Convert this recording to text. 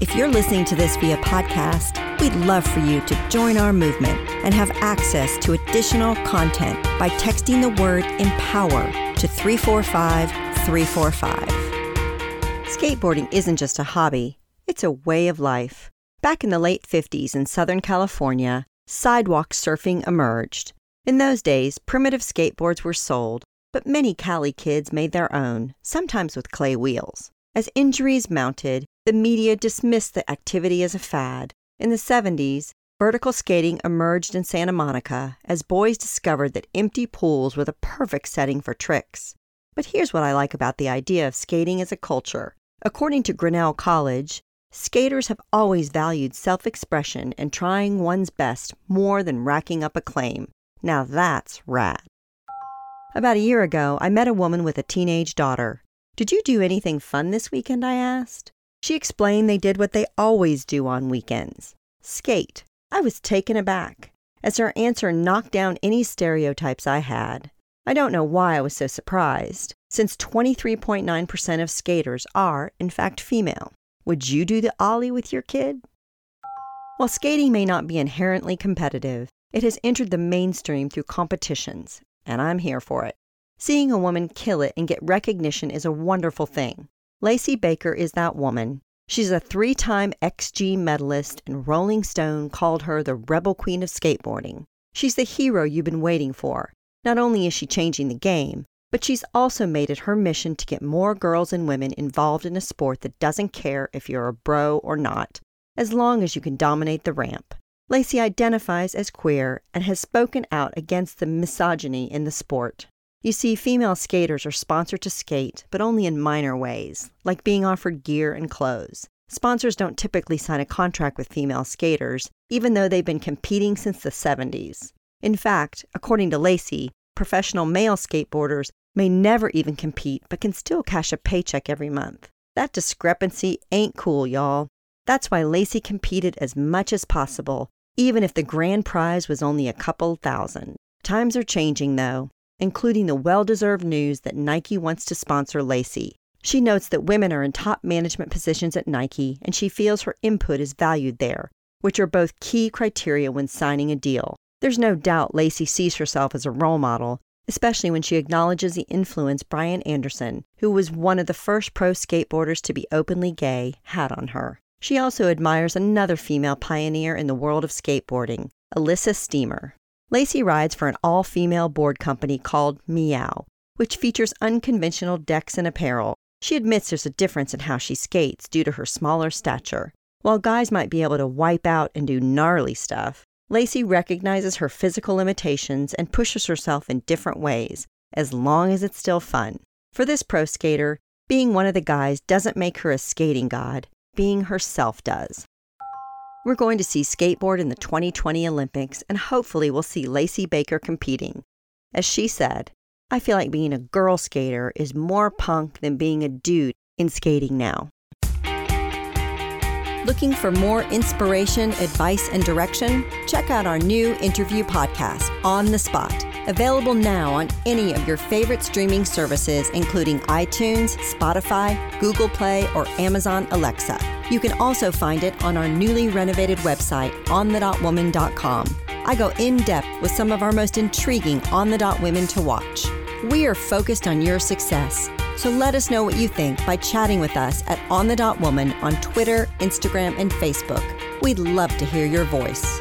If you're listening to this via podcast, we'd love for you to join our movement and have access to additional content by texting the word empower to 345 345. Skateboarding isn't just a hobby, it's a way of life. Back in the late 50s in Southern California, sidewalk surfing emerged. In those days, primitive skateboards were sold, but many Cali kids made their own, sometimes with clay wheels. As injuries mounted, the media dismissed the activity as a fad. In the 70s, vertical skating emerged in Santa Monica as boys discovered that empty pools were the perfect setting for tricks. But here's what I like about the idea of skating as a culture. According to Grinnell College, skaters have always valued self expression and trying one's best more than racking up acclaim. Now that's rad. About a year ago, I met a woman with a teenage daughter. Did you do anything fun this weekend? I asked. She explained they did what they always do on weekends skate. I was taken aback, as her answer knocked down any stereotypes I had. I don't know why I was so surprised, since 23.9% of skaters are, in fact, female. Would you do the Ollie with your kid? While skating may not be inherently competitive, it has entered the mainstream through competitions, and I'm here for it. Seeing a woman kill it and get recognition is a wonderful thing. Lacey Baker is that woman. She's a three time XG medalist, and Rolling Stone called her the Rebel Queen of Skateboarding. She's the hero you've been waiting for. Not only is she changing the game, but she's also made it her mission to get more girls and women involved in a sport that doesn't care if you're a bro or not, as long as you can dominate the ramp. Lacey identifies as queer and has spoken out against the misogyny in the sport. You see, female skaters are sponsored to skate, but only in minor ways, like being offered gear and clothes. Sponsors don't typically sign a contract with female skaters, even though they've been competing since the 70s. In fact, according to Lacey, professional male skateboarders may never even compete but can still cash a paycheck every month. That discrepancy ain't cool, y'all. That's why Lacey competed as much as possible, even if the grand prize was only a couple thousand. Times are changing, though, including the well deserved news that Nike wants to sponsor Lacey. She notes that women are in top management positions at Nike, and she feels her input is valued there, which are both key criteria when signing a deal. There's no doubt Lacey sees herself as a role model, especially when she acknowledges the influence Brian Anderson, who was one of the first pro skateboarders to be openly gay, had on her. She also admires another female pioneer in the world of skateboarding, Elissa Steamer. Lacey rides for an all female board company called Meow, which features unconventional decks and apparel. She admits there's a difference in how she skates due to her smaller stature. While guys might be able to wipe out and do gnarly stuff, Lacey recognizes her physical limitations and pushes herself in different ways, as long as it's still fun. For this pro skater, being one of the guys doesn't make her a skating god, being herself does. We're going to see skateboard in the 2020 Olympics, and hopefully, we'll see Lacey Baker competing. As she said, I feel like being a girl skater is more punk than being a dude in skating now. Looking for more inspiration, advice, and direction? Check out our new interview podcast, On the Spot, available now on any of your favorite streaming services, including iTunes, Spotify, Google Play, or Amazon Alexa. You can also find it on our newly renovated website, onthedotwoman.com. I go in depth with some of our most intriguing on the dot women to watch. We are focused on your success. So let us know what you think by chatting with us at On the Dot Woman on Twitter, Instagram, and Facebook. We'd love to hear your voice.